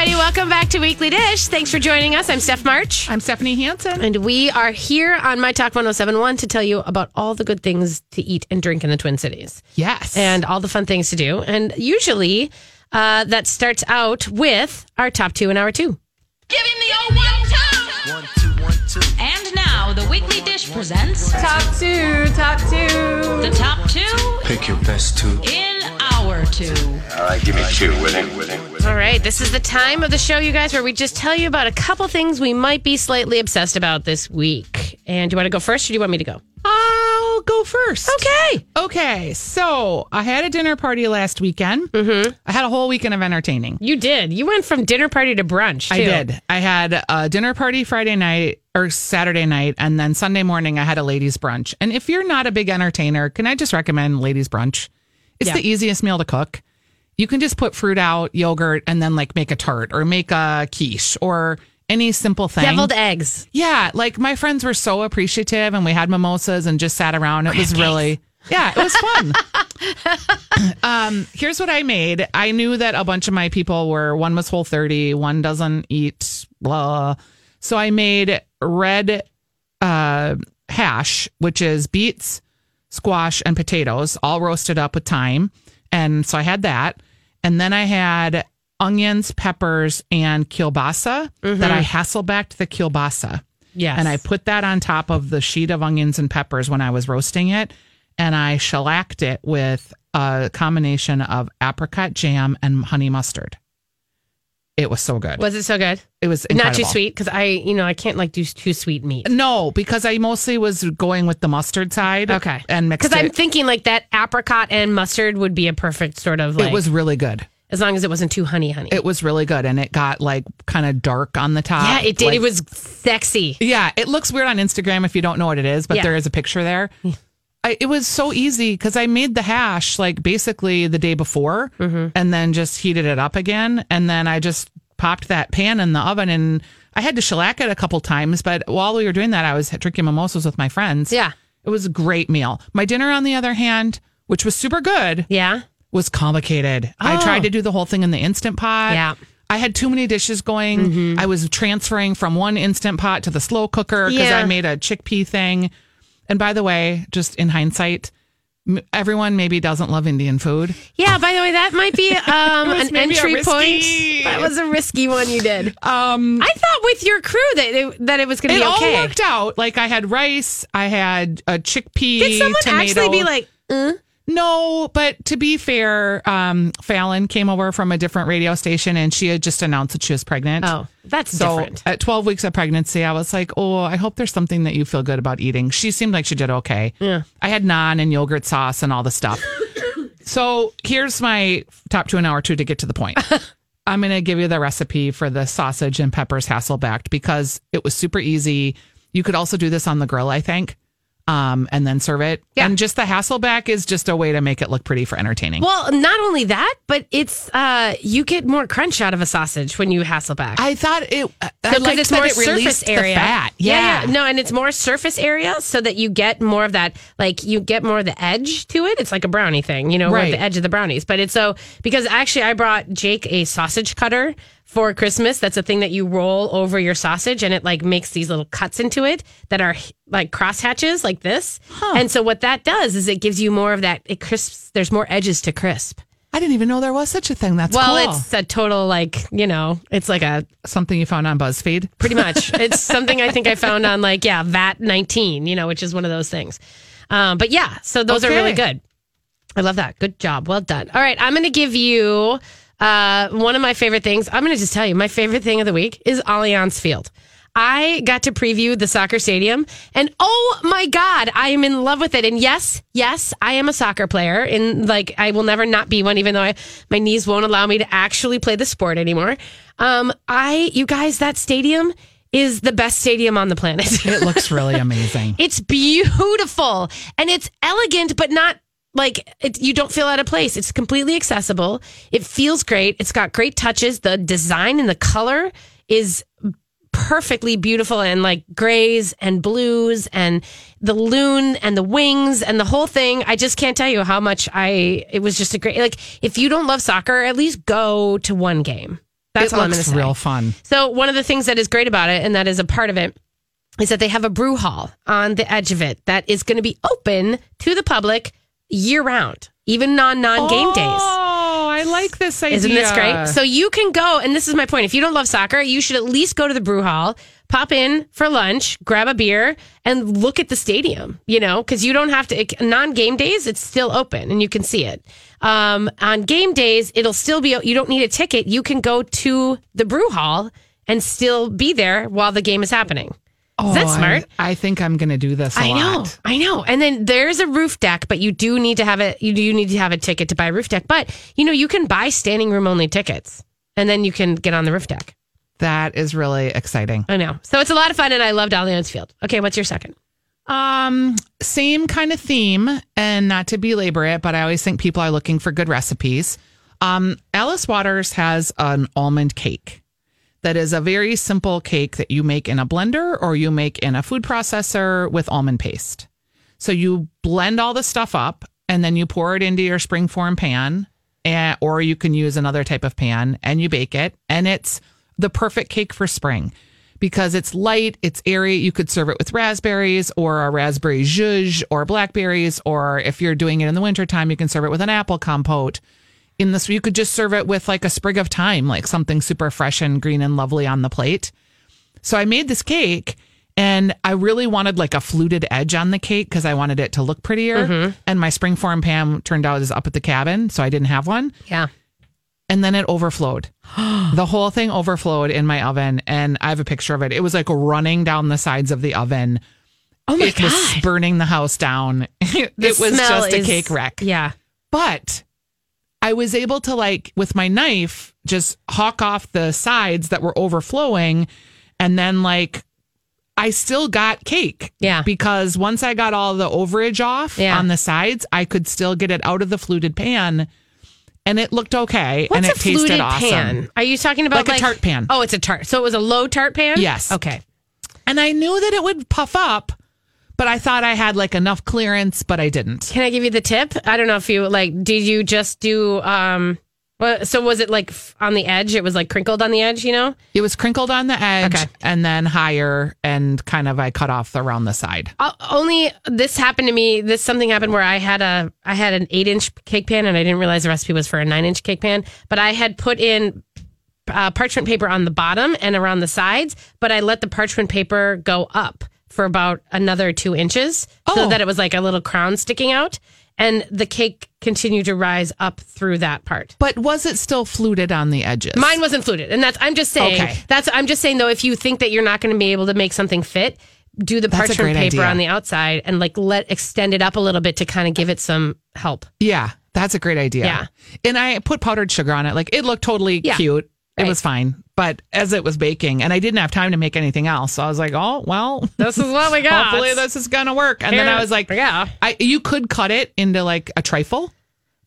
everybody. Welcome back to Weekly Dish. Thanks for joining us. I'm Steph March. I'm Stephanie Hansen. And we are here on My Talk 1071 to tell you about all the good things to eat and drink in the Twin Cities Yes. and all the fun things to do. And usually uh, that starts out with our top two in hour two. Give him the old one two. One, two, one, two. And now the weekly dish presents Top two, top two. the top two Pick your best two. in hour two. All right, give me two with it, with it, with it. All right, this is the time of the show, you guys, where we just tell you about a couple things we might be slightly obsessed about this week. And do you want to go first or do you want me to go? I'll go first. Okay. Okay. So I had a dinner party last weekend. Mm-hmm. I had a whole weekend of entertaining. You did. You went from dinner party to brunch. Too. I did. I had a dinner party Friday night or Saturday night, and then Sunday morning I had a ladies' brunch. And if you're not a big entertainer, can I just recommend ladies' brunch? It's Yeah. the easiest meal to cook. You can just put fruit out, yogurt, and then like make a tart or make a quiche or any simple thing. Deviled eggs. Yeah, like my friends were so appreciative and we had mimosas and just sat around. It was really Yeah, it was fun. um, here's what I made. I knew that a bunch of my people were one was whole 30, one doesn't eat blah. So I made red uh hash, which is beets, squash, and potatoes, all roasted up with thyme. And so I had that. And then I had onions, peppers, and kielbasa that I mm-hmm. hasselbacked the kielbasa. Yes. And I put that on top of the sheet of onions and peppers when I was roasting it. And I shellacked it with a combination of apricot jam and honey mustard. It was so good. Was it so good? It was Not too sweet because I, you know, I can't like do too sweet meat. No, because I mostly was going with the mustard side. Okay. And mixed Because I'm thinking like that apricot and mustard would be a perfect sort of like, it was really good. as long as it wasn't too honey honey. It was really good. And it got like kind of dark on the top. yeah, it did. Like- it was sexy. Yeah, it looks weird on Instagram if you don't know what it is, but Yeah. there is a picture there. I, it was so easy because I made the hash like basically the day before Mm-hmm. and then just heated it up again. And then I just popped that pan in the oven and I had to shellac it a couple times. But while we were doing that, I was drinking mimosas with my friends. Yeah. It was a great meal. My dinner, on the other hand, which was super good, Yeah. was complicated. I Oh. tried to do the whole thing in the instant pot. Yeah. Mm-hmm. I had too many dishes going. I was transferring from one instant pot to the slow cooker because Yeah. I made a chickpea thing. And by the way, just in hindsight, everyone maybe doesn't love Indian food. Yeah. By the way, that might be um, an entry risky- point. That was a risky one you did. Um, I thought with your crew that it, that it was going to it be all worked out. Like I had rice, I had a chickpea. Did someone tomato. actually be like, uh? No, but to be fair, um, Fallon came over from a different radio station and she had just announced that she was pregnant. oh, that's So different. at 12 weeks of pregnancy, I was like, oh, I hope there's something that you feel good about eating. She seemed like she did okay. Yeah. I had naan and yogurt sauce and all the stuff. so here's my top two an hour two to get to the point. I'm going to give you the recipe for the sausage and peppers Hasselbacked because it was super easy. You could also do this on the grill, I think, um, and then serve it. Yeah. And just the Hasselback is just a way to make it look pretty for entertaining. Well, not only that, but it's uh you get more crunch out of a sausage when you Hasselback. I thought it, I because liked it's more it surface the area. fat. yeah, no, and it's more surface area, so that you get more of that. Like you get more of the edge to it. It's like a brownie thing, you know. Right. the edge of the brownies. But it's so because actually, I brought Jake a sausage cutter for Christmas. That's a thing that you roll over your sausage, and it like makes these little cuts into it that are like cross hatches, like this. And so what that does is it gives you more of that. It crisps. There's more edges to crisp. I didn't even know there was such a thing. That's Well, cool. it's a total like you know, it's like a something you found on BuzzFeed. pretty much. it's something I think I found on like yeah, VAT nineteen, you know, which is one of those things. Um, but yeah, so those are really good. I love that. Good job. Well done. All right, I'm going to give you uh, one of my favorite things. I'm going to just tell you my favorite thing of the week is Allianz Field. I got to preview the soccer stadium and oh my God, I am in love with it. And yes, yes, I am a soccer player and like I will never not be one, even though I, my knees won't allow me to actually play the sport anymore. Um, I, you guys, that stadium is the best stadium on the planet. It looks really amazing. It's beautiful and it's elegant, but not like it, you don't feel out of place. It's completely accessible. It feels great. It's got great touches. The design and the color is perfectly beautiful and like grays and blues and the loon and the wings and the whole thing. I just can't tell you how much I, it was just a great, like, if you don't love soccer, at least go to one game. That's it all I'm looks say. real fun. So one of the things that is great about it, and that is a part of it, is that they have a brew hall on the edge of it that is going to be open to the public year round, even on non game days. Oh, I like this idea. Isn't this great? So you can go, and this is my point. If you don't love soccer, you should at least go to the brew hall, pop in for lunch, grab a beer, and look at the stadium, you know, because you don't have to, non game days, it's still open and you can see it. Um, on game days, it'll still be, you don't need a ticket. You can go to the brew hall and still be there while the game is happening. Oh, that smart? I, I think I'm going to do this a I know, lot. I know. And then there's a roof deck, but you do need to have it. You do need to have a ticket to buy a roof deck. But you know, you can buy standing room only tickets, and then you can get on the roof deck. That is really exciting. I know. So it's a lot of fun, and I loved Allianz Field. Okay, what's your second? Um, same kind of theme, and not to belabor it, but I always think people are looking for good recipes. Um, Alice Waters has an almond cake that is a very simple cake that you make in a blender or you make in a food processor with almond paste. So you blend all the stuff up and then you pour it into your springform pan, and, or you can use another type of pan and you bake it. And it's the perfect cake for spring because it's light, it's airy. You could serve it with raspberries or a raspberry zhuzh or blackberries, or if you're doing it in the wintertime, you can serve it with an apple compote. In this, you could just serve it with like a sprig of thyme, like something super fresh and green and lovely on the plate. So I made this cake and I really wanted like a fluted edge on the cake because I wanted it to look prettier. Mm-hmm. And my springform pan turned out is up at the cabin, so I didn't have one. Yeah. And then it overflowed. the whole thing overflowed in my oven, and I have a picture of it. It was like running down the sides of the oven. Oh my it was burning the house down. it The was just a cake wreck. Yeah. But I was able to like with my knife just hawk off the sides that were overflowing and then like I still got cake. Yeah. Because once I got all the overage off Yeah. on the sides, I could still get it out of the fluted pan and it looked okay What's and it tasted awesome. pan? Are you talking about Like a tart pan. Oh, it's a tart. So it was a low tart pan. Yes. Okay. And I knew that it would puff up, but I thought I had like enough clearance, but I didn't. Can I give you the tip? I don't know if you like. Did you just do? um well, so was it like on the edge? It was like crinkled on the edge. You know. It was crinkled on the edge Okay. and then higher and kind of I cut off around the side. Uh, only this happened to me. This something happened where I had a I had an eight inch cake pan and I didn't realize the recipe was for a nine inch cake pan. But I had put in uh, parchment paper on the bottom and around the sides, but I let the parchment paper go up for about another two inches so Oh. that it was like a little crown sticking out, and the cake continued to rise up through that part. But was it still fluted on the edges? Mine wasn't fluted, and that's I'm just saying. Okay. That's I'm just saying though. If you think that you're not going to be able to make something fit, do the That's parchment paper idea. on the outside and like let extend it up a little bit to kind of give it some help. Yeah, that's a great idea. Yeah. And I put powdered sugar on it. Like it looked totally Yeah. cute. It was fine. But as it was baking, and I didn't have time to make anything else. So I was like, oh, well, This is what we got. hopefully this is going to work. And then I was like, yeah. I, you could cut it into like a trifle.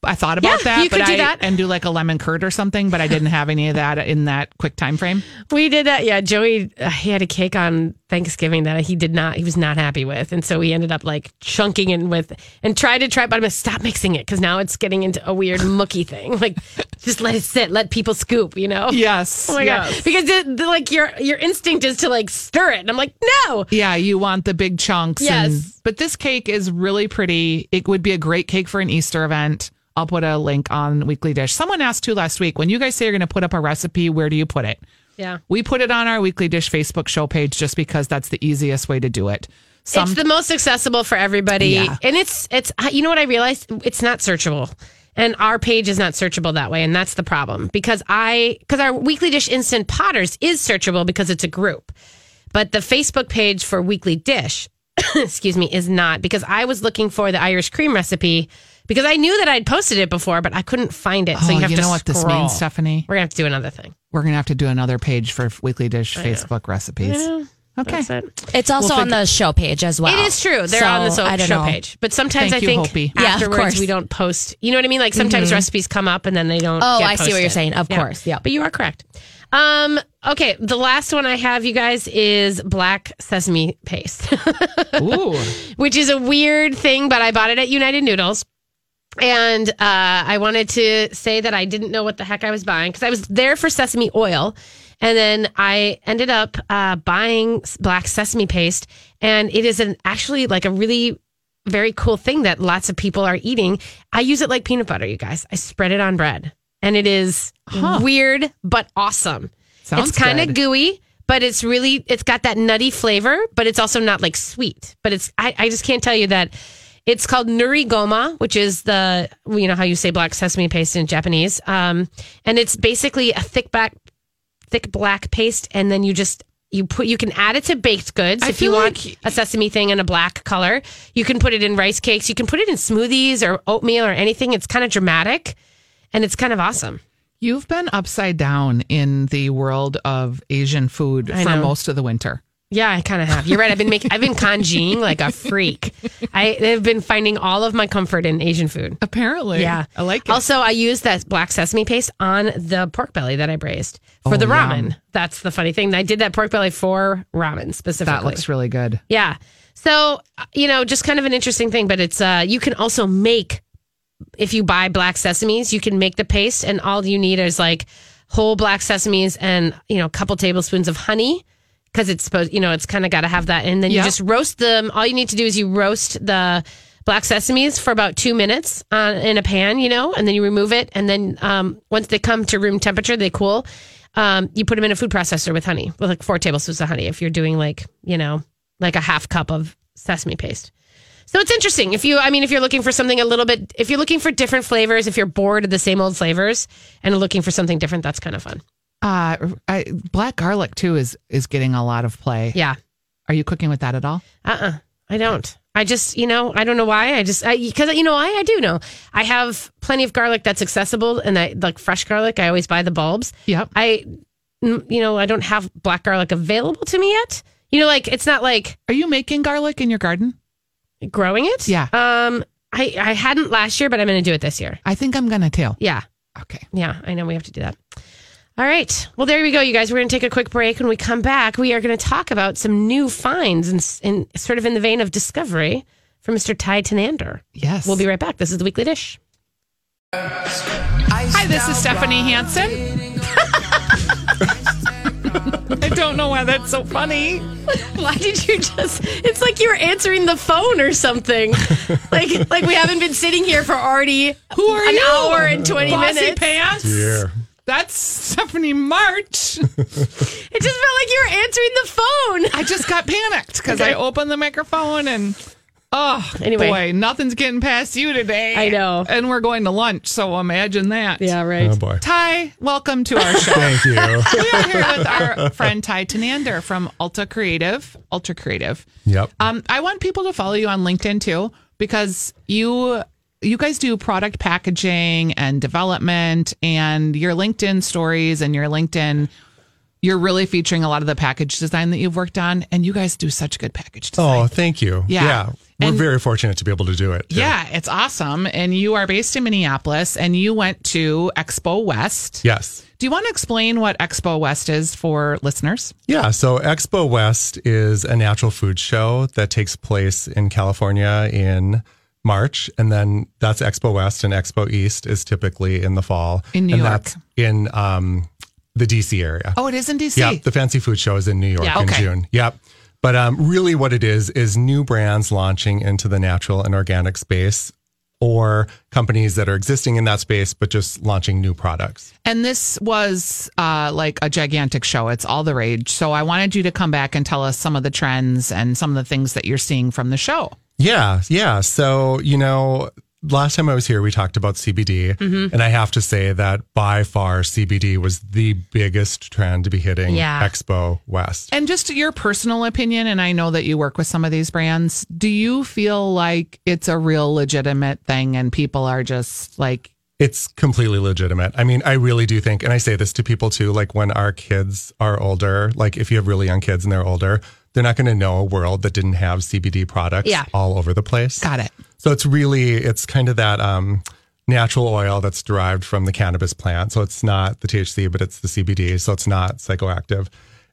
I thought about Yeah, that, you but could do that. and do like a lemon curd or something, but I didn't have any of that in that quick time frame. We did that. Yeah, Joey, uh, he had a cake on Thanksgiving that he did not, he was not happy with. And so he ended up like chunking in with and tried to try, but I'm going to stop mixing it because now it's getting into a weird mucky thing. Like, just let it sit, let people scoop, you know? Yes. Oh my yes. God. Because the, the, like your your instinct is to like stir it. And I'm like, no. Yeah, you want the big chunks. Yes. And, but this cake is really pretty. It would be a great cake for an Easter event. I'll put a link on Weekly Dish. Someone asked too last week when you guys say you're going to put up a recipe, where do you put it? Yeah. We put it on our Weekly Dish Facebook show page just because that's the easiest way to do it. Some it's the most accessible for everybody. Yeah. And it's it's you know what I realized? It's not searchable. And our page is not searchable that way, and that's the problem. Because I because our weekly dish instant potters is searchable because it's a group. But the Facebook page for weekly dish, excuse me, is not because I was looking for the Irish cream recipe because I knew that I'd posted it before, but I couldn't find it. So Oh, you have you to know what this means, Stephanie? We're gonna have to do another thing. We're going to have to do another page for Weekly Dish Facebook recipes. Okay. It. It's also We'll on the show page as well. It is true. They're So, on the so- show know. page. But sometimes Thank I think Hopi. Afterwards course. we don't post. You know what I mean? Like sometimes recipes come up and then they don't. Oh, get I see what you're saying. Of course. Yeah. But you are correct. Um, okay, the last one I have, you guys, is black sesame paste, Ooh. which is a weird thing, but I bought it at United Noodles. And uh, I wanted to say that I didn't know what the heck I was buying because I was there for sesame oil. And then I ended up uh, buying black sesame paste. And it is an actually like a really very cool thing that lots of people are eating. I use it like peanut butter, you guys. I spread it on bread. And it is weird, but awesome. Sounds it's kind of gooey, but it's really, it's got that nutty flavor, but it's also not like sweet. But it's, I, I just can't tell you that it's called nuri goma, which is the, you know, how you say black sesame paste in Japanese. Um, and it's basically a thick back, thick black paste. And then you just, you put, you can add it to baked goods I if you want like- a sesame thing in a black color. You can put it in rice cakes. You can put it in smoothies or oatmeal or anything. It's kind of dramatic and it's kind of awesome. You've been upside down in the world of Asian food I for know. most of the winter. Yeah, I kind of have. You're right. I've been making, I've been congeeing like a freak. I have been finding all of my comfort in Asian food. Apparently. Yeah, I like it. Also, I use that black sesame paste on the pork belly that I braised for Oh, the yum. ramen. That's the funny thing. I did that pork belly for ramen specifically. that looks really good. Yeah. So, uh, you know, just kind of an interesting thing, but it's uh you can also make if you buy black sesames, you can make the paste and all you need is like whole black sesames and, you know, a couple tablespoons of honey because it's supposed, you know, it's kind of got to have that and then you just roast them. All you need to do is you roast the black sesames for about 2 minutes uh, in a pan, you know, and then you remove it and then um once they come to room temperature, they cool. Um, you put them in a food processor with honey, with like four tablespoons of honey. If you're doing like, you know, like a half cup of sesame paste. So it's interesting. If you, I mean, if you're looking for something a little bit, if you're looking for different flavors, if you're bored of the same old flavors and looking for something different, that's kind of fun. Uh, I, black garlic too is is getting a lot of play. Yeah. Are you cooking with that at all? Uh uh I don't. I just, you know, I don't know why. I just, because, you know, why? I do know. I have plenty of garlic that's accessible and I like fresh garlic. I always buy the bulbs. Yep. I, you know, I don't have black garlic available to me yet. You know, like it's not like Are you making garlic in your garden? growing it. Yeah. Um, I, I hadn't last year, but I'm going to do it this year. I think I'm gonna too. Yeah. Okay. Yeah, I know we have to do that. All right. Well, there we go, you guys. We're going to take a quick break. When we come back, we are going to talk about some new finds and in, sort of in the vein of discovery from Mr. Ty Tenander. Yes. We'll be right back. This is the Weekly Dish. Hi, this is Stephanie Hansen. I don't know why that's so funny. Why did you just? It's like you were answering the phone or something. like, like we haven't been sitting here for already Who are an you? hour and twenty Bossy minutes. pants. Yeah. That's Stephanie March. It just felt like you were answering the phone. I just got panicked because I opened the microphone and oh Anyway. boy, nothing's getting past you today. I know. And we're going to lunch, so imagine that. Yeah, right. Oh boy. Ty, welcome to our show. Thank you. we are here with our friend Ty Tenander from Ultra Creative. Ultra Creative. yep. Um, I want people to follow you on LinkedIn too because you you guys do product packaging and development and your LinkedIn stories and your LinkedIn you're really featuring a lot of the package design that you've worked on and you guys do such good package oh, design. Oh, thank you. Yeah. yeah. We're And- very fortunate to be able to do it. too. Yeah, it's awesome. And you are based in Minneapolis and you went to Expo West. Yes. Do you want to explain what Expo West is for listeners? Yeah. So Expo West is a natural food show that takes place in California in March. And then that's Expo West and Expo East is typically in the fall. In New and York. That's in um, the DC area. Oh, it is in DC. Yeah, the fancy food show is in New York Yeah. in June. Yep. But um, really, what it is is new brands launching into the natural and organic space, or companies that are existing in that space but just launching new products. And this was uh, like a gigantic show. It's all the rage. So I wanted you to come back and tell us some of the trends and some of the things that you're seeing from the show. Yeah, yeah. So you know, last time I was here, we talked about CBD, Mm-hmm. and I have to say that by far CBD was the biggest trend to be hitting Yeah. Expo West. And just your personal opinion, and I know that you work with some of these brands, do you feel like it's a real legitimate thing and people are just like, It's completely legitimate. I mean, I really do think, and I say this to people too, like when our kids are older, like if you have really young kids and they're older, they're not going to know a world that didn't have CBD products Yeah. all over the place. got it? So it's really, it's kind of that um, natural oil that's derived from the cannabis plant. So it's not the THC, but it's the CBD. So it's not psychoactive.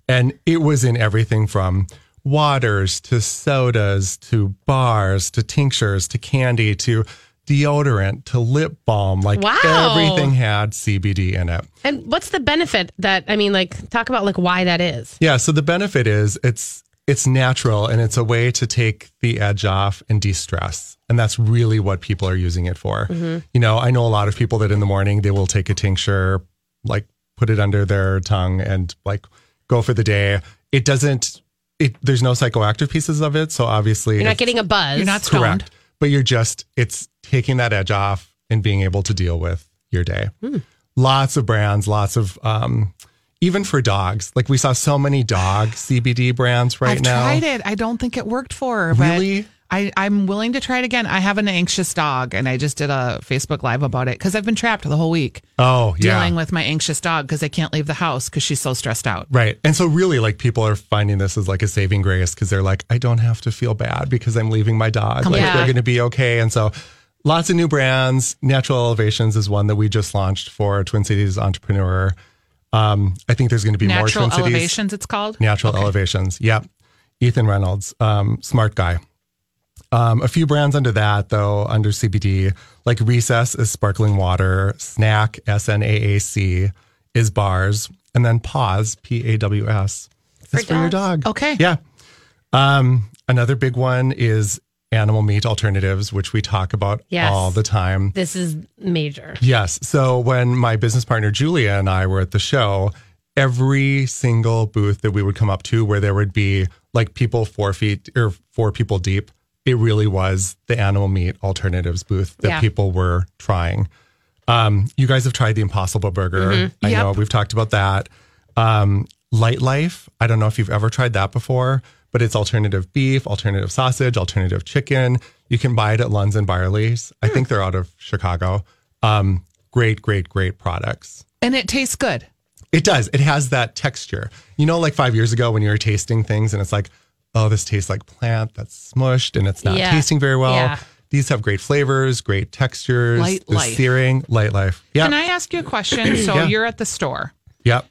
And it was in everything from waters to sodas to bars to tinctures to candy to deodorant to lip balm. Like Wow. everything had CBD in it. And what's the benefit that I mean, like, talk about like why that is. Yeah. So the benefit is it's it's natural and it's a way to take the edge off and de-stress. And that's really what people are using it for. You know, I know a lot of people that in the morning they will take a tincture, like put it under their tongue and like go for the day. It doesn't it there's no psychoactive pieces of it. So obviously You're not getting a buzz. You're not stoned. Correct. But you're just, it's taking that edge off and being able to deal with your day. Hmm. Lots of brands, lots of, um, even for dogs. Like we saw so many dog CBD brands right now. I've now. tried it. I don't think it worked for her. but Really? I, I'm willing to try it again. I have an anxious dog, and I just did a Facebook Live about it because I've been trapped the whole week Oh, yeah. dealing with my anxious dog because I can't leave the house because she's so stressed out. Right. And so really like people are finding this as like a saving grace because they're like, I don't have to feel bad because I'm leaving my dog. Like they're going to be okay. And so lots of new brands. Natural Elevations is one that we just launched for Twin Cities Entrepreneur. Um, I think there's going to be Natural more Twin Cities. elevations, it's called. Natural Elevations. Yep. Ethan Reynolds, um, smart guy. Um, a few brands under that, though, under CBD, like Recess is sparkling water, Snaac, S N A A C, is bars, and then Paws, P A W S, is for your dog. Okay. Yeah. Um, another big one is animal meat alternatives, which we talk about Yes. all the time. This is major. Yes. So when my business partner Julia and I were at the show, every single booth that we would come up to where there would be like people four feet or four people deep, it really was the animal meat alternatives booth that Yeah. people were trying. Um, you guys have tried the Impossible Burger. I know we've talked about that. Um, Lightlife. I don't know if you've ever tried that before, but it's alternative beef, alternative sausage, alternative chicken. You can buy it at Lunds and Byerly's. I think they're out of Chicago. Um, great, great, great products. And it tastes good. It does. It has that texture. You know, like five years ago when you were tasting things and it's like, oh, this tastes like plant that's smushed and it's not Yeah. tasting very well. Yeah. These have great flavors, great textures. Light the life. searing, Lightlife. Yeah. Can I ask you a question? So Yeah. you're at the store. Yep.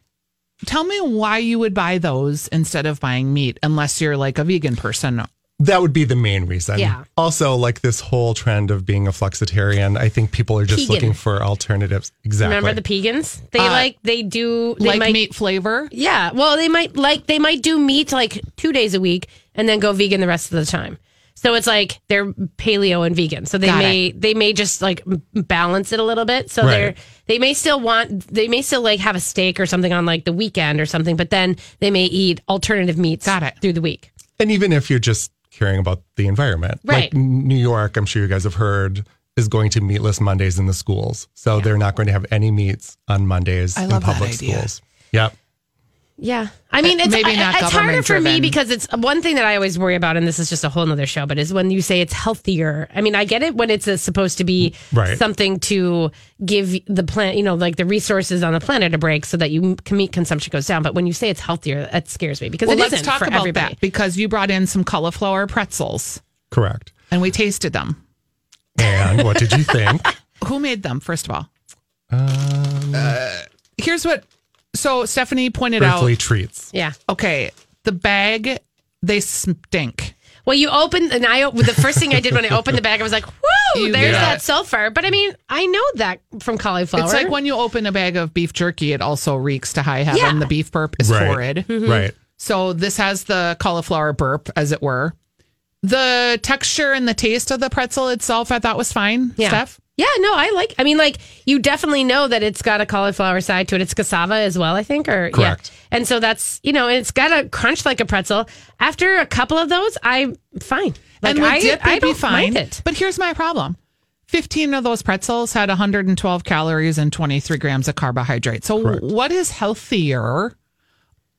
Tell me why you would buy those instead of buying meat, unless you're like a vegan person. That would be the main reason. Yeah. Also, like this whole trend of being a flexitarian, I think people are just Pegan. looking for alternatives. Exactly. Remember the pegans? They Uh, like they do they like might, meat flavor. Yeah, well, they might like they might do meat like two days a week and then go vegan the rest of the time. So it's like they're paleo and vegan. So they Got may they may just like balance it a little bit. So Right. they're they may still want they may still like have a steak or something on like the weekend or something, but then they may eat alternative meats Got it. through the week. And even if you're just caring about the environment, Right. like New York, I'm sure you guys have heard, is going to meatless Mondays in the schools. So they're not going to have any meats on Mondays I in love that public idea. schools. Yep. Yeah. I mean, it's, Maybe not I- it's harder for me because it's one thing that I always worry about, and this is just a whole nother show, but is when you say it's healthier. I mean, I get it when it's uh supposed to be Right. something to give the plant, you know, like the resources on the planet a break so that you can meat consumption goes down. But when you say it's healthier, that scares me because Well, it let's isn't talk for about everybody. that because you brought in some cauliflower pretzels Correct. and we tasted them. And what did you think? Who made them, first of all? Um, Uh, Here's what. So Stephanie pointed Earthly out. treats. Yeah. Okay, the bag they stink. Well, you open, and I the first thing I did when I opened the bag, I was like, "Whoa, You there's get that it. sulfur." But I mean, I know that from cauliflower. It's like when you open a bag of beef jerky, it also reeks to high heaven. Yeah. The beef burp is Right. horrid. Mm-hmm. Right. So this has the cauliflower burp, as it were. The texture and the taste of the pretzel itself, I thought was fine. Yeah. Steph? Yeah, no, I like. I mean, like you definitely know that it's got a cauliflower side to it. It's cassava as well, I think, or Correct. yeah. And so that's you know, it's got a crunch like a pretzel. After a couple of those, I'm fine. Like and with I, dip, I you'd be don't fine. mind it. But here's my problem. 15 of those pretzels had 112 calories and 23 grams of carbohydrate. So Correct. what is healthier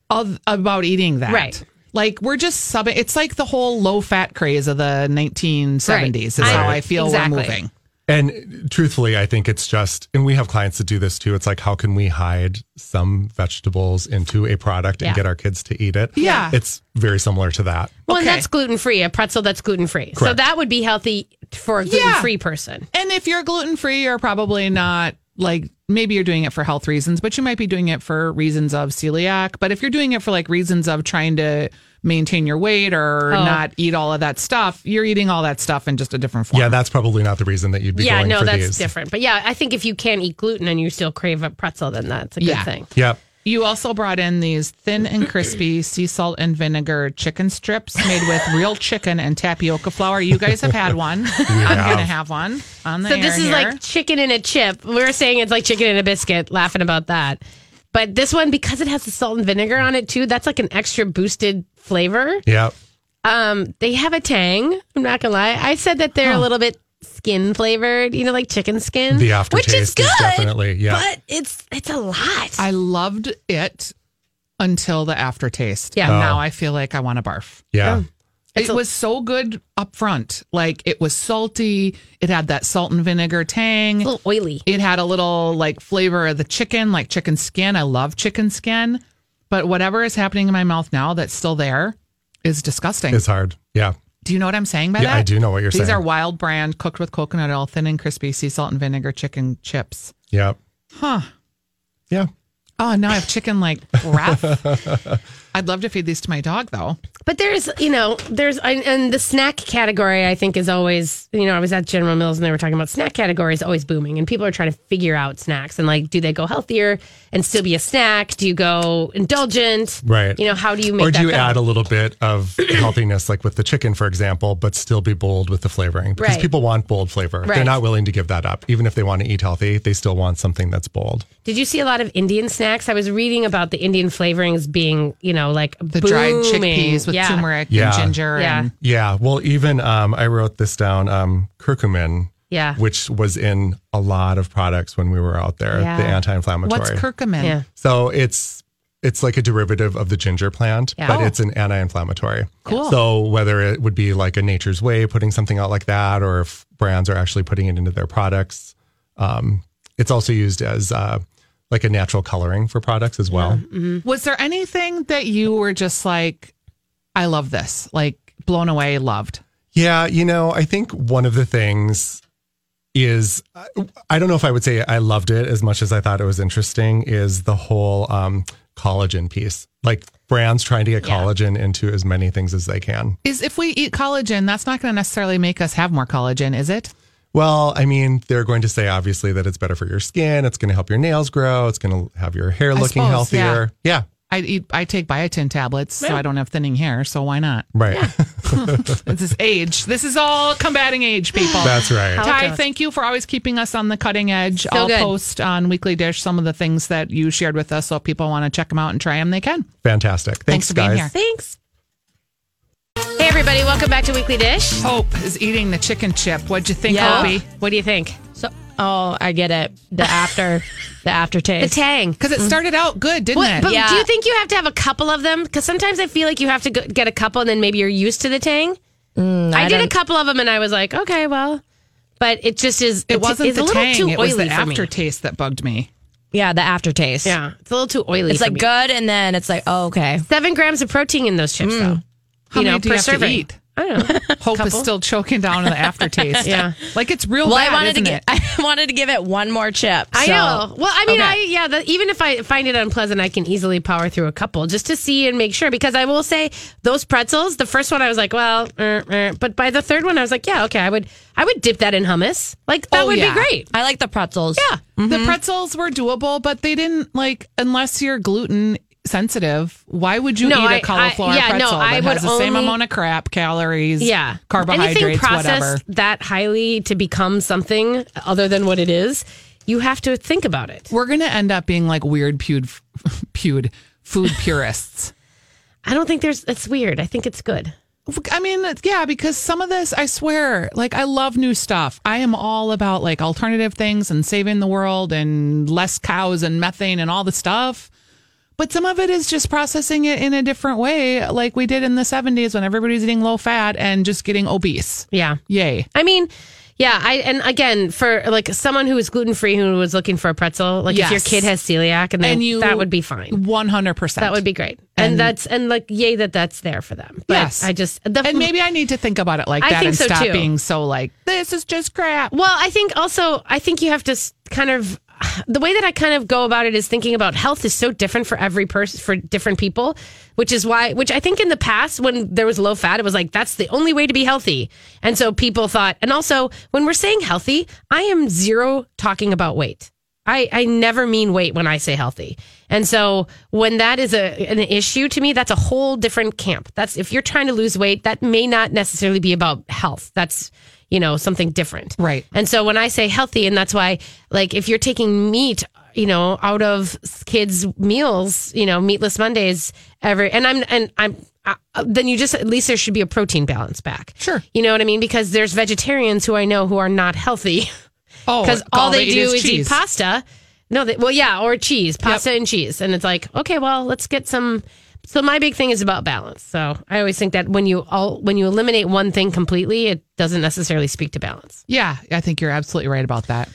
of, about eating that? Right. Like we're just subbing. It's like the whole low fat craze of the 1970s Right. is I- how I feel exactly. we're moving. And truthfully, I think it's just, and we have clients that do this too. It's like, how can we hide some vegetables into a product and Yeah. get our kids to eat it? Yeah. It's very similar to that. Well, and that's gluten free. A pretzel that's gluten free. So that would be healthy for a gluten free person. And if you're gluten free, you're probably not like maybe you're doing it for health reasons, but you might be doing it for reasons of celiac. But if you're doing it for like reasons of trying to maintain your weight or Oh. not eat all of that stuff, you're eating all that stuff in just a different form. Yeah, that's probably not the reason that you'd be yeah, going no, for that's these. different. But yeah, I think if you can't eat gluten and you still crave a pretzel, then that's a good Yeah. thing. Yep. You also brought in these thin and crispy sea salt and vinegar chicken strips made with real chicken and tapioca flour. You guys have had one. I'm going to have one on the So air this is here. like chicken in a chip. We were saying it's like chicken in a biscuit, laughing about that. But this one, because it has the salt and vinegar on it too, that's like an extra boosted flavor. Yep. Um, they have a tang. I'm not gonna lie. I said that they're a little bit skin flavored, you know, like chicken skin. The which aftertaste is is good, definitely- yeah. But it's it's a lot. I loved it until the aftertaste. Yeah. Oh. now I feel like I want to barf. Yeah. It was so good up front. Like it was salty. It had that salt and vinegar tang. a little oily. It had a little like flavor of the chicken, like chicken skin. I love chicken skin. But whatever is happening in my mouth now that's still there is disgusting. It's hard. Yeah. Do you know what I'm saying by Yeah, that? I do know what you're These saying. These are Wilde brand cooked with coconut oil, thin and crispy, sea salt and vinegar chicken chips. Yep. Huh. Yeah. Oh, now I have chicken like breath. I'd love to feed these to my dog though. But there's, you know, there's, and- and the snack category, I think, is always, you know, I was at General Mills and they were talking about snack category is always booming, and people are trying to figure out snacks and like, do they go healthier and still be a snack? Do you go indulgent? Right. You know, how do you make Or do that you balance? add a little bit of healthiness, like with the chicken, for example, but still be bold with the flavoring? Because Right. people want bold flavor. They're not willing to give that up. Even if they want to eat healthy, they still want something that's bold. Did you see a lot of Indian snacks? I was reading about the Indian flavorings being, you know, like The dried chickpeas with yeah. turmeric Yeah. and ginger Yeah. and Yeah. Well, even um, I wrote this down um, curcumin, Yeah. which was in a lot of products when we were out there, Yeah. the anti inflammatory. what's curcumin? Yeah. So it's it's like a derivative of the ginger plant, Yeah. but Oh. it's an anti-inflammatory. Cool. So whether it would be like a Nature's Way putting something out like that, or if brands are actually putting it into their products, um, it's also used as uh, like a natural coloring for products as well. Was there anything that you were just like, I love this, like blown away, loved? Yeah, you know, I think one of the things is I don't know if I would say I loved it as much as I thought it was interesting is the whole um, collagen piece. Like brands trying to get Yeah. collagen into as many things as they can. Is if we eat collagen, that's not going to necessarily make us have more collagen, is it? Well, I mean, they're going to say obviously that it's better for your skin. It's going to help your nails grow. It's going to have your hair looking suppose, healthier. Yeah. I eat, I take biotin tablets, so I don't have thinning hair. So why not? right. This is age. This is all combating age, people. That's right. How- Ty, goes. thank you for always keeping us on the cutting edge. I'll good. post on Weekly Dish some of the things that you shared with us, so if people want to check them out and try them, they can. Fantastic. Thanks, Thanks for being here. Thanks. Hey, everybody. Welcome back to Weekly Dish. Hope is eating the chicken chip. What'd you think, Yeah. Opie? What do you think? So, oh, I get it. The after, the aftertaste. The aftertaste. tang. Because it mm. started out good, didn't What, it? but Yeah. do you think you have to have a couple of them? Because sometimes I feel like you have to go, get a couple and then maybe you're used to the tang. Mm, I, did a couple of them and I was like, okay, well, but it just is. it wasn't it's the a little tang. too It was the for me. aftertaste that bugged me. yeah, the aftertaste. Yeah, it's a little too oily. It's for like me. good, and then it's like, oh, okay. Seven grams of protein in those chips, mm. though. How you many know, do per you have to serving. eat? I don't know. Hope is still choking down on the aftertaste. Yeah. like it's real Well, bad, I wanted to isn't get, it? I wanted to give it one more chip. I know. Well, I mean, Okay. I yeah. The, even if I find it unpleasant, I can easily power through a couple just to see and make sure. Because I will say, those pretzels. The first one, I was like, well, er, er. but by the third one, I was like, yeah, okay, I would, I would dip that in hummus. Like that Oh, would yeah. be great. I like the pretzels. Yeah. The pretzels were doable, but they didn't like unless you're gluten sensitive. Why would you No, eat I- a cauliflower I- yeah, no, pretzel I that would has the same amount of crap, calories, Yeah. Anything carbohydrates, processed whatever? that highly to become something other than what it is, you have to think about it. We're gonna end up being like weird pewed, pewed food purists. I don't think there's. It's weird. I think it's good. I mean, yeah, because some of this, I swear, like I love new stuff. I am all about like alternative things and saving the world and less cows and methane and all the stuff. But some of it is just processing it in a different way, like we did in the 70s when everybody's eating low fat and just getting obese. Yeah. Yay. I mean, yeah, I and again for like someone who is gluten free who was looking for a pretzel, like if your kid has celiac, and then And you that would be fine. 100%. That would be great, and, And- that's and like yay that that's there for them. But Yes. I just the, And maybe I need to think about it like I that and so, stop too. being so like, this is just crap. well, I think also I think you have to kind of. The way that I kind of go about it is thinking about health is so different for every person, for different people, which is why, which I think in the past when there was low fat, it was like, that's the only way to be healthy. And so people thought, and also when we're saying healthy, I am zero talking about weight. I, I never mean weight when I say healthy. And so when that is a, an issue to me, that's a whole different camp. That's if you're trying to lose weight, that may not necessarily be about health. That's, you know, something different. Right. And so when I say healthy, and that's why, like, if you're taking meat, you know, out of kids' meals, you know, meatless Mondays every, and I'm, and I'm, uh, then you just, at least there should be a protein balance back. Sure. You know what I mean? Because there's vegetarians who I know who are not healthy Oh, because all they, eat do is, cheese. eat pasta. No, they, well, yeah, or cheese, pasta and cheese, and it's like, okay, well, let's get some. So my big thing is about balance. So I always think that when you all when you eliminate one thing completely, it doesn't necessarily speak to balance. Yeah, I think you're absolutely right about that.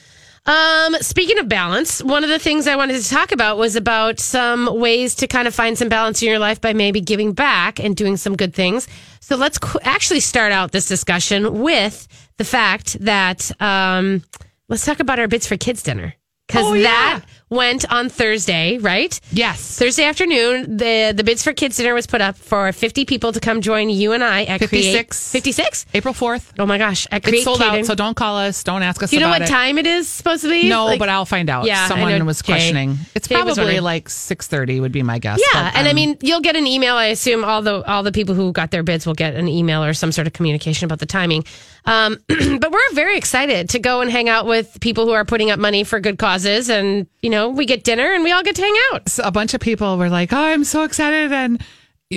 Um, speaking of balance, one of the things I wanted to talk about was about some ways to kind of find some balance in your life by maybe giving back and doing some good things. So let's qu- actually start out this discussion with the fact that um, let's talk about our bids for kids dinner because Oh, yeah. Went on Thursday, right? Yes. Thursday afternoon, the the bids for kids dinner was put up for 50 people to come join you and I at Create 56. 56. April 4th. Oh my gosh, at Create It's sold Catering. out, so don't call us. Don't ask us Do you know what it. time it is supposed to be? No, Like- but I'll find out. Yeah, I Someone know was Jay- questioning. It's Jay was probably wondering. like 6.30 would be my guess. Yeah, but, and I um, mean, you'll get an email. I assume all the all the people who got their bids will get an email or some sort of communication about the timing. Um, but we're very excited to go and hang out with people who are putting up money for good causes, and you know, we get dinner and we all get to hang out. so a bunch of people were like, oh, I'm so excited. And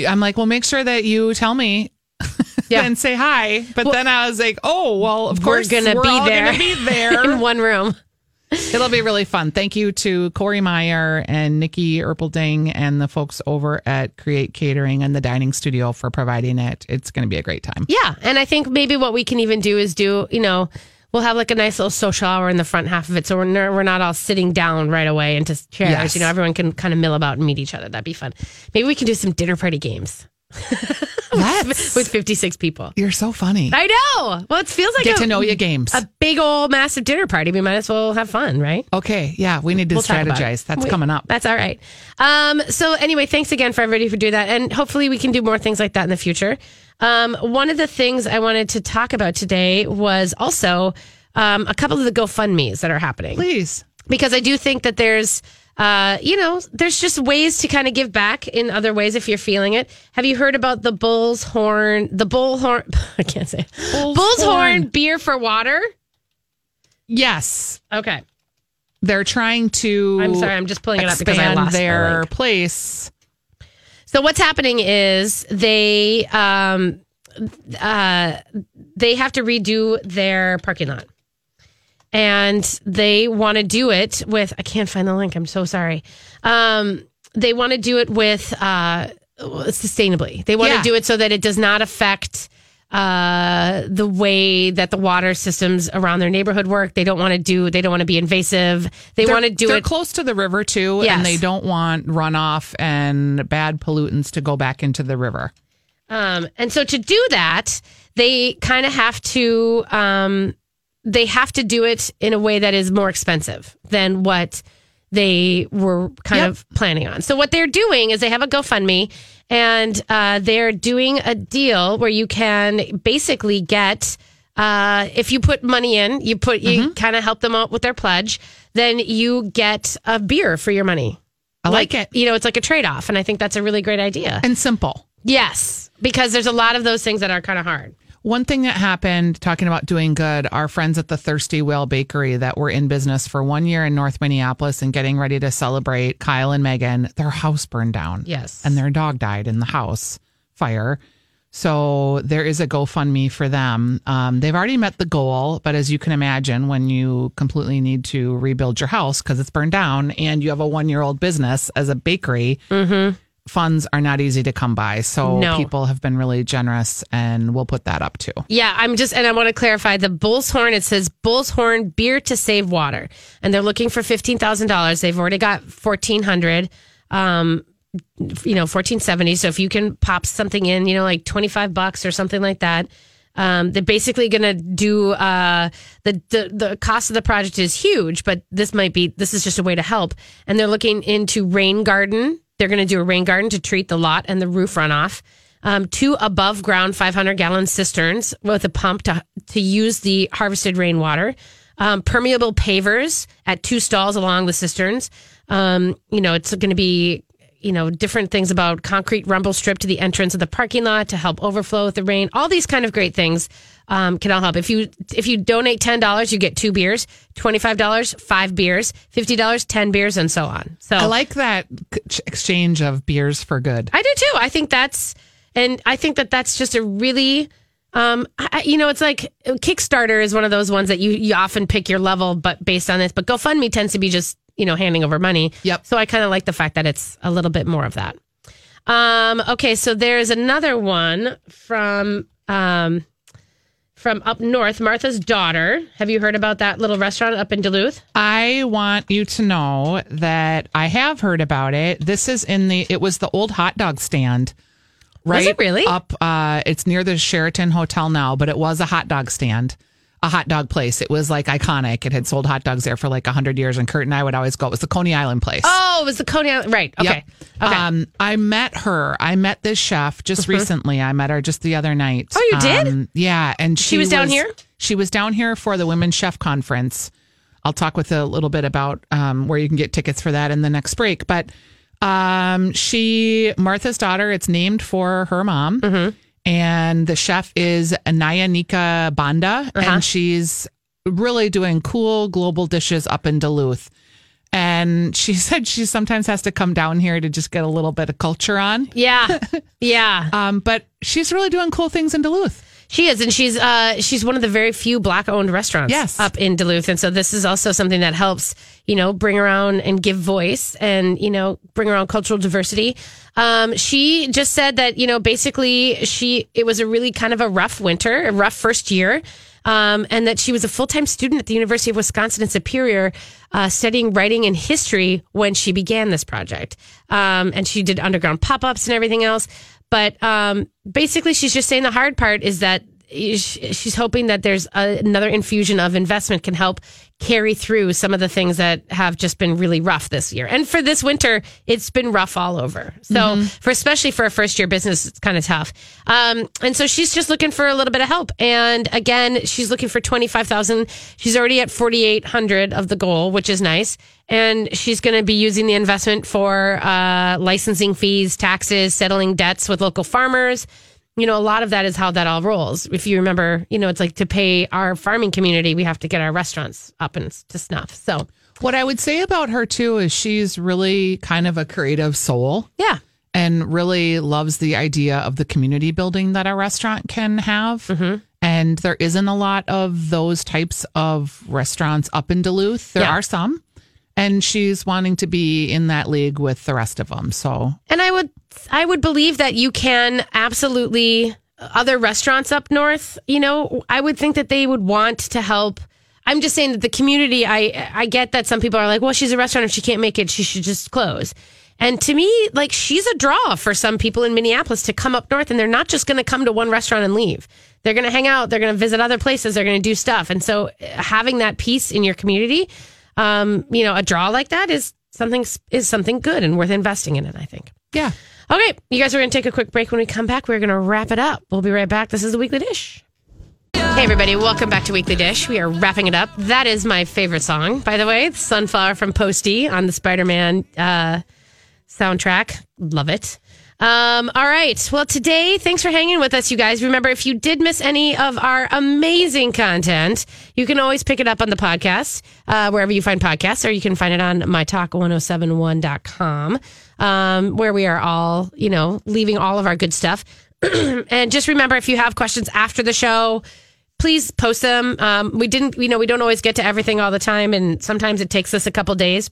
I'm like, well, make sure that you tell me Yeah. and say hi. But then I was like, oh, well, of course, We're gonna we're be there. gonna be there. in one room. It'll be really fun. Thank you to Corey Meyer and Nikki Erpelding and the folks over at Create Catering and the Dining Studio for providing it. It's going to be a great time. Yeah, and I think maybe what we can even do is do, you know, we'll have like a nice little social hour in the front half of it, so we're ner- we're not all sitting down right away into chairs. Yes. You know, everyone can kind of mill about and meet each other. That'd be fun. Maybe we can do some dinner party games Let's. with 56 people. You're so funny. I know. Well, it feels like Get a, to know you games. a big old massive dinner party. We might as well have fun, right? Okay. Yeah. We need to We'll talk about it. strategize. That's We- coming up. That's all right. Um, so anyway, thanks again for everybody for doing that, and hopefully we can do more things like that in the future. Um, one of the things I wanted to talk about today was also um, a couple of the GoFundmes that are happening Please. because I do think that there's, uh, you know, there's just ways to kind of give back in other ways if you're feeling it. Have you heard about the Bull's Horn, the bull horn, I can't say. Bull's Bull's Horn Horn. beer for water. Yes. Okay, They're trying to. I'm sorry, I'm just pulling it up because I lost their place. So what's happening is they um uh they have to redo their parking lot. And they want to do it with I can't find the link. I'm so sorry. Um they want to do it with uh sustainably. They want Yeah. to do it so that it does not affect uh the way that the water systems around their neighborhood work. They don't want to do they don't want to be invasive. They want to do they're it close to the river too, Yes. and they don't want runoff and bad pollutants to go back into the river. Um, and so to do that, they kind of have to um, they have to do it in a way that is more expensive than what they were kind Yep. of planning on. So what they're doing is they have a GoFundMe and uh, they're doing a deal where you can basically get uh, if you put money in, you put you kind of help them out with their pledge, then you get a beer for your money. I like, it You know, it's like a trade off, and I think that's a really great idea. and simple. Yes, because there's a lot of those things that are kind of hard. One thing that happened, talking about doing good, our friends at the Thirsty Whale Bakery that were in business for one year in North Minneapolis and getting ready to celebrate Kyle and Megan, their house burned down. Yes. And their dog died in the house fire. So there is a GoFundMe for them. Um, they've already met the goal, but as you can imagine, when you completely need to rebuild your house because it's burned down and you have a one year old business as a bakery, funds are not easy to come by. So No. people have been really generous and we'll put that up too. Yeah, I'm just, and I want to clarify the Bull's Horn. It says Bull's Horn beer to save water, and they're looking for fifteen thousand dollars. They've already got fourteen hundred. Um, you know, fourteen seventy. So if you can pop something in, you know, like twenty five bucks or something like that, Um, they're basically going to do uh, the, the the cost of the project is huge, but this might be this is just a way to help. And they're looking into rain garden. They're going to do a rain garden to treat the lot and the roof runoff. Um, two above ground 500 gallon cisterns with a pump to to use the harvested rainwater. Um, permeable pavers at two stalls along the cisterns. Um, you know, it's going to be you know, different things about concrete rumble strip to the entrance of the parking lot to help overflow with the rain. All these kind of great things um, can all help. If you if you donate ten dollars, you get two beers. Twenty five dollars, five beers. Fifty dollars, ten beers, and so on. So I like that exchange of beers for good. I do too. I think that's, and I think that that's just a really, um, I, you know, it's like Kickstarter is one of those ones that you you often pick your level, but based on this. But GoFundMe tends to be just you know handing over money. Yep. So I kind of like the fact that it's a little bit more of that. Um, okay, so there's another one from um, from up north, Martha's daughter. Have you heard about that little restaurant up in Duluth? I want you to know that I have heard about it. This is in the it was the old hot dog stand. Right Was it really? up uh it's near the Sheraton Hotel now, but it was a hot dog stand. A hot dog place. It was like iconic. It had sold hot dogs there for like hundred years, and Kurt and I would always go. It was the Coney Island place. Oh, it was the Coney Island. Right. Okay. Yep. Okay. Um, I met her. I met this chef just recently. I met her just the other night. Mm-hmm. Oh, you did? Um, yeah, and she, was down here? She was down here for the Women's Chef Conference. I'll talk with a little bit about um, where you can get tickets for that in the next break. But um, she, Martha's daughter, it's named for her mom. Mm-hmm. And the chef is Nayanika Banda. Uh-huh. And she's really doing cool global dishes up in Duluth. And she said she sometimes has to come down here to just get a little bit of culture on. yeah. Yeah. Um, but she's really doing cool things in Duluth. She is, and she's uh, she's one of the very few black-owned restaurants Yes. up in Duluth, and so this is also something that helps, you know, bring around and give voice, and you know, bring around cultural diversity. Um, she just said that you know, basically, she it was a really kind of a rough winter, a rough first year. Um, and that she was a full time student at the University of Wisconsin in Superior, uh, studying writing and history when she began this project. Um, and she did underground pop ups and everything else. But um, basically, she's just saying the hard part is that she's hoping that there's a, another infusion of investment can help carry through some of the things that have just been really rough this year. And for this winter, it's been rough all over. So for especially for a first year business, it's kind of tough. Um, and so she's just looking for a little bit of help. And again, she's looking for twenty five thousand. She's already at forty eight hundred of the goal, which is nice. And she's going to be using the investment for uh, licensing fees, taxes, settling debts with local farmers you know, a lot of that is how that all rolls. If you remember, you know, it's like to pay our farming community, we have to get our restaurants up and to snuff. So, What I would say about her too is she's really kind of a creative soul yeah. and really loves the idea of the community building that a restaurant can have. Mm-hmm. And there isn't a lot of those types of restaurants up in Duluth. There Yeah. are some. And she's wanting to be in that league with the rest of them. So And I would I would believe that you can absolutely other restaurants up north, you know, I would think that they would want to help I'm just saying that the community I I get that some people are like, well, she's a restaurant if she can't make it, she should just close. And to me, like she's a draw for some people in Minneapolis to come up north and they're not just going to come to one restaurant and leave. They're going to hang out, they're going to visit other places, they're going to do stuff. And so uh, having that piece in your community, um, you know, a draw like that is something is something good and worth investing in it, I think. yeah. Okay, you guys are going to take a quick break. When we come back, we're going to wrap it up. We'll be right back. This is the Weekly Dish. Hey, everybody, welcome back to Weekly Dish. We are wrapping it up. That is my favorite song, by the way. It's Sunflower from Posty on the Spider Man uh, soundtrack. Love it. Um, all right. Well, today, thanks for hanging with us, you guys. Remember, if you did miss any of our amazing content, you can always pick it up on the podcast, uh, wherever you find podcasts, or you can find it on mytalk1071.com, um, where we are all, you know, leaving all of our good stuff. and just remember, if you have questions after the show, please post them. Um, we didn't, you know, we don't always get to everything all the time, and sometimes it takes us a couple days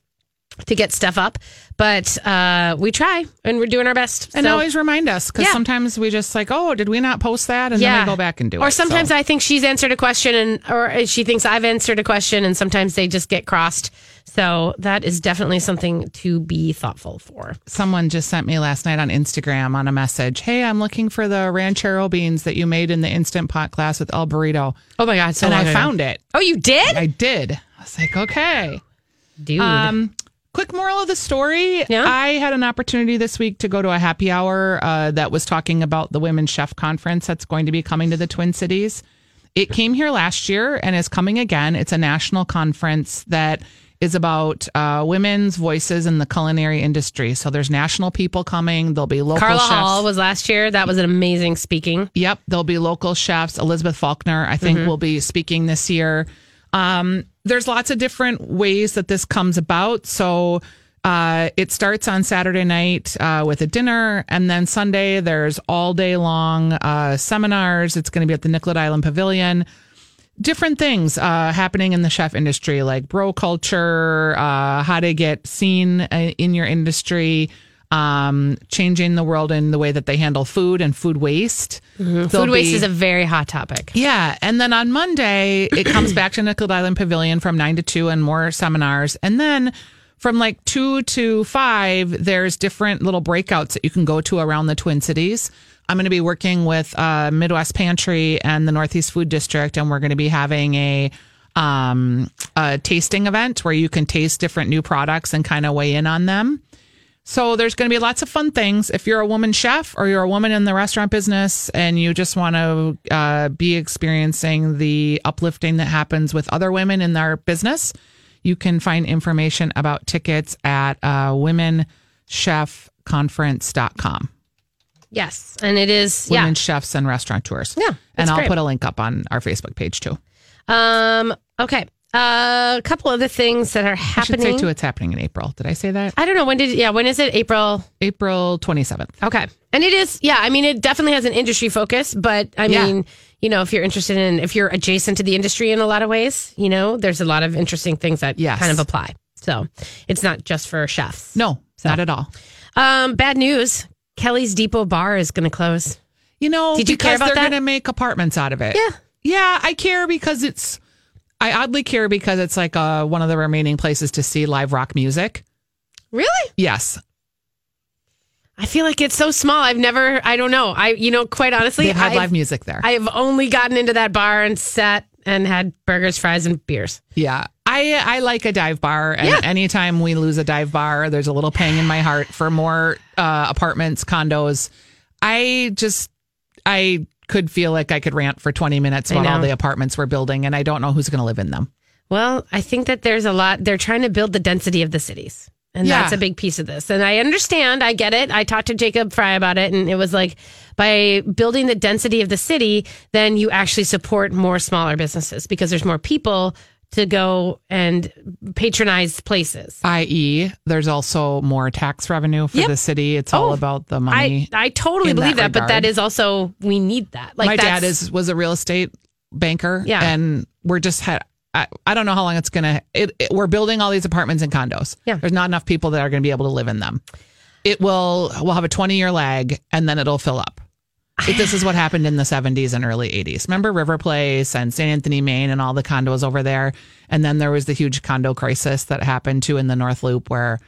to get stuff up. But uh, we try and we're doing our best. And So- always remind us because Yeah. sometimes we just like, oh, did we not post that? And then we go back and do it. Or sometimes So- I think she's answered a question and or she thinks I've answered a question and sometimes they just get crossed. So that is definitely something to be thoughtful for. someone just sent me last night on Instagram on a message. Hey, I'm looking for the ranchero beans that you made in the instant pot class with El Burrito. Oh my god, so and I found it. Oh, you did? I did. I was like, okay. Dude. Um, quick moral of the story. Yeah? I had an opportunity this week to go to a happy hour uh, that was talking about the Women's Chef Conference that's going to be coming to the Twin Cities. It came here last year and is coming again. It's a national conference that is about uh, women's voices in the culinary industry. So there's national people coming. There'll be local Carla chefs. Hall was last year. That was an amazing speaking. Yep, there'll be local chefs. Elizabeth Falkner, I think, will be speaking this year. Um, there's lots of different ways that this comes about. So uh, it starts on Saturday night uh, with a dinner, and then Sunday there's all day long uh, seminars. It's going to be at the Nicollet Island Pavilion. Different things uh, happening in the chef industry, like bro culture, uh, how to get seen uh, in your industry, um, changing the world in the way that they handle food and food waste. There'll Food waste be- is a very hot topic. yeah. And then on Monday, it comes back to Nicollet Island Pavilion from nine to two and more seminars. And then from like two to five, there's different little breakouts that you can go to around the Twin Cities. I'm going to be working with uh, Midwest Pantry and the Northeast Food District, and we're going to be having a um, a tasting event where you can taste different new products and kind of weigh in on them. So there's going to be lots of fun things. If you're a woman chef or you're a woman in the restaurant business and you just want to uh, be experiencing the uplifting that happens with other women in their business, you can find information about tickets at uh, womenchefconference.com. Yes, and it is yeah. Women chefs and restaurateurs. Yeah, And I'll great. put a link up on our Facebook page too. Um. Okay. Uh, a couple other things that are I should say happening. too, it's happening in April. Did I say that? I don't know when did yeah when is it April? April 27th. Okay, and it is yeah. I mean, it definitely has an industry focus, but I Yeah. mean, you know, if you're interested in if you're adjacent to the industry in a lot of ways, you know, there's a lot of interesting things that Yes. kind of apply. So it's not just for chefs. No, not at all. Um, bad news. Kelly's Depot Bar is going to close. You know, Did you care about they're that? going to make apartments out of it. Yeah. Yeah, I care because it's, I oddly care because it's like uh, one of the remaining places to see live rock music. Really? Yes. I feel like it's so small. I've never. I don't know. I you know quite honestly, They've had I've- live music there. I have only gotten into that bar and sat and had burgers, fries, and beers. yeah. I, I like a dive bar. And Yeah. anytime we lose a dive bar, there's a little pang in my heart for more uh, apartments, condos. I just, I could feel like I could rant for 20 minutes about all the apartments we're building, and I don't know who's going to live in them. Well, I think that there's a lot. They're trying to build the density of the cities. And Yeah. that's a big piece of this. And I understand. I get it. I talked to Jacob Frey about it. And it was like by building the density of the city, then you actually support more smaller businesses because there's more people to go and patronize places. i.e., there's also more tax revenue for Yep. the city. It's all Oh, about the money. I totally believe that that, but that is also, we need that. Like My dad is was a real estate banker. Yeah. and we're just had. I, I don't know how long it's gonna. It, it, we're building all these apartments and condos. Yeah. there's not enough people that are going to be able to live in them. It will. We'll have a 20 year lag, and then it'll fill up. If this is what happened in the 70s and early 80s. Remember River Place and St. Anthony, Main, and all the condos over there. And then there was the huge condo crisis that happened too in the North Loop, where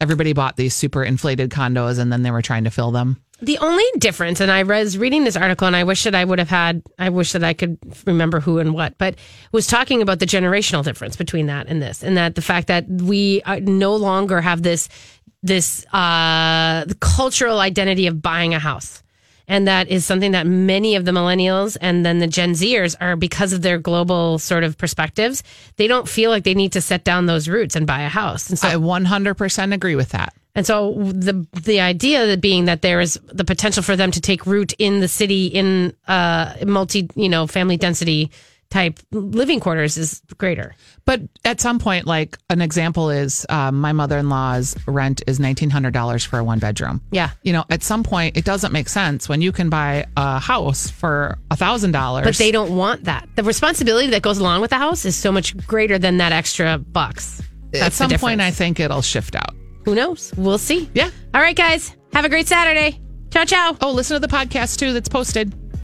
everybody bought these super inflated condos, and then they were trying to fill them. The only difference, and I was reading this article, and I wish that I would have had, I wish that I could remember who and what, but was talking about the generational difference between that and this, and that the fact that we uh, no longer have this this uh, cultural identity of buying a house. And that is something that many of the millennials and then the Gen Zers are because of their global sort of perspectives. They don't feel like they need to set down those roots and buy a house. And so I 100% agree with that. and so the the idea that being that there is the potential for them to take root in the city in uh multi you know family density type living quarters is greater. But at some point, like an example is um, my mother in law's rent is nineteen hundred dollars for a one bedroom. Yeah. you know, at some point, it doesn't make sense when you can buy a house for a thousand dollars. But they don't want that. The responsibility that goes along with the house is so much greater than that extra bucks. At some point, I think it'll shift out. who knows? We'll see. Yeah. All right, guys. Have a great Saturday. Ciao, ciao. Oh, listen to the podcast too that's posted.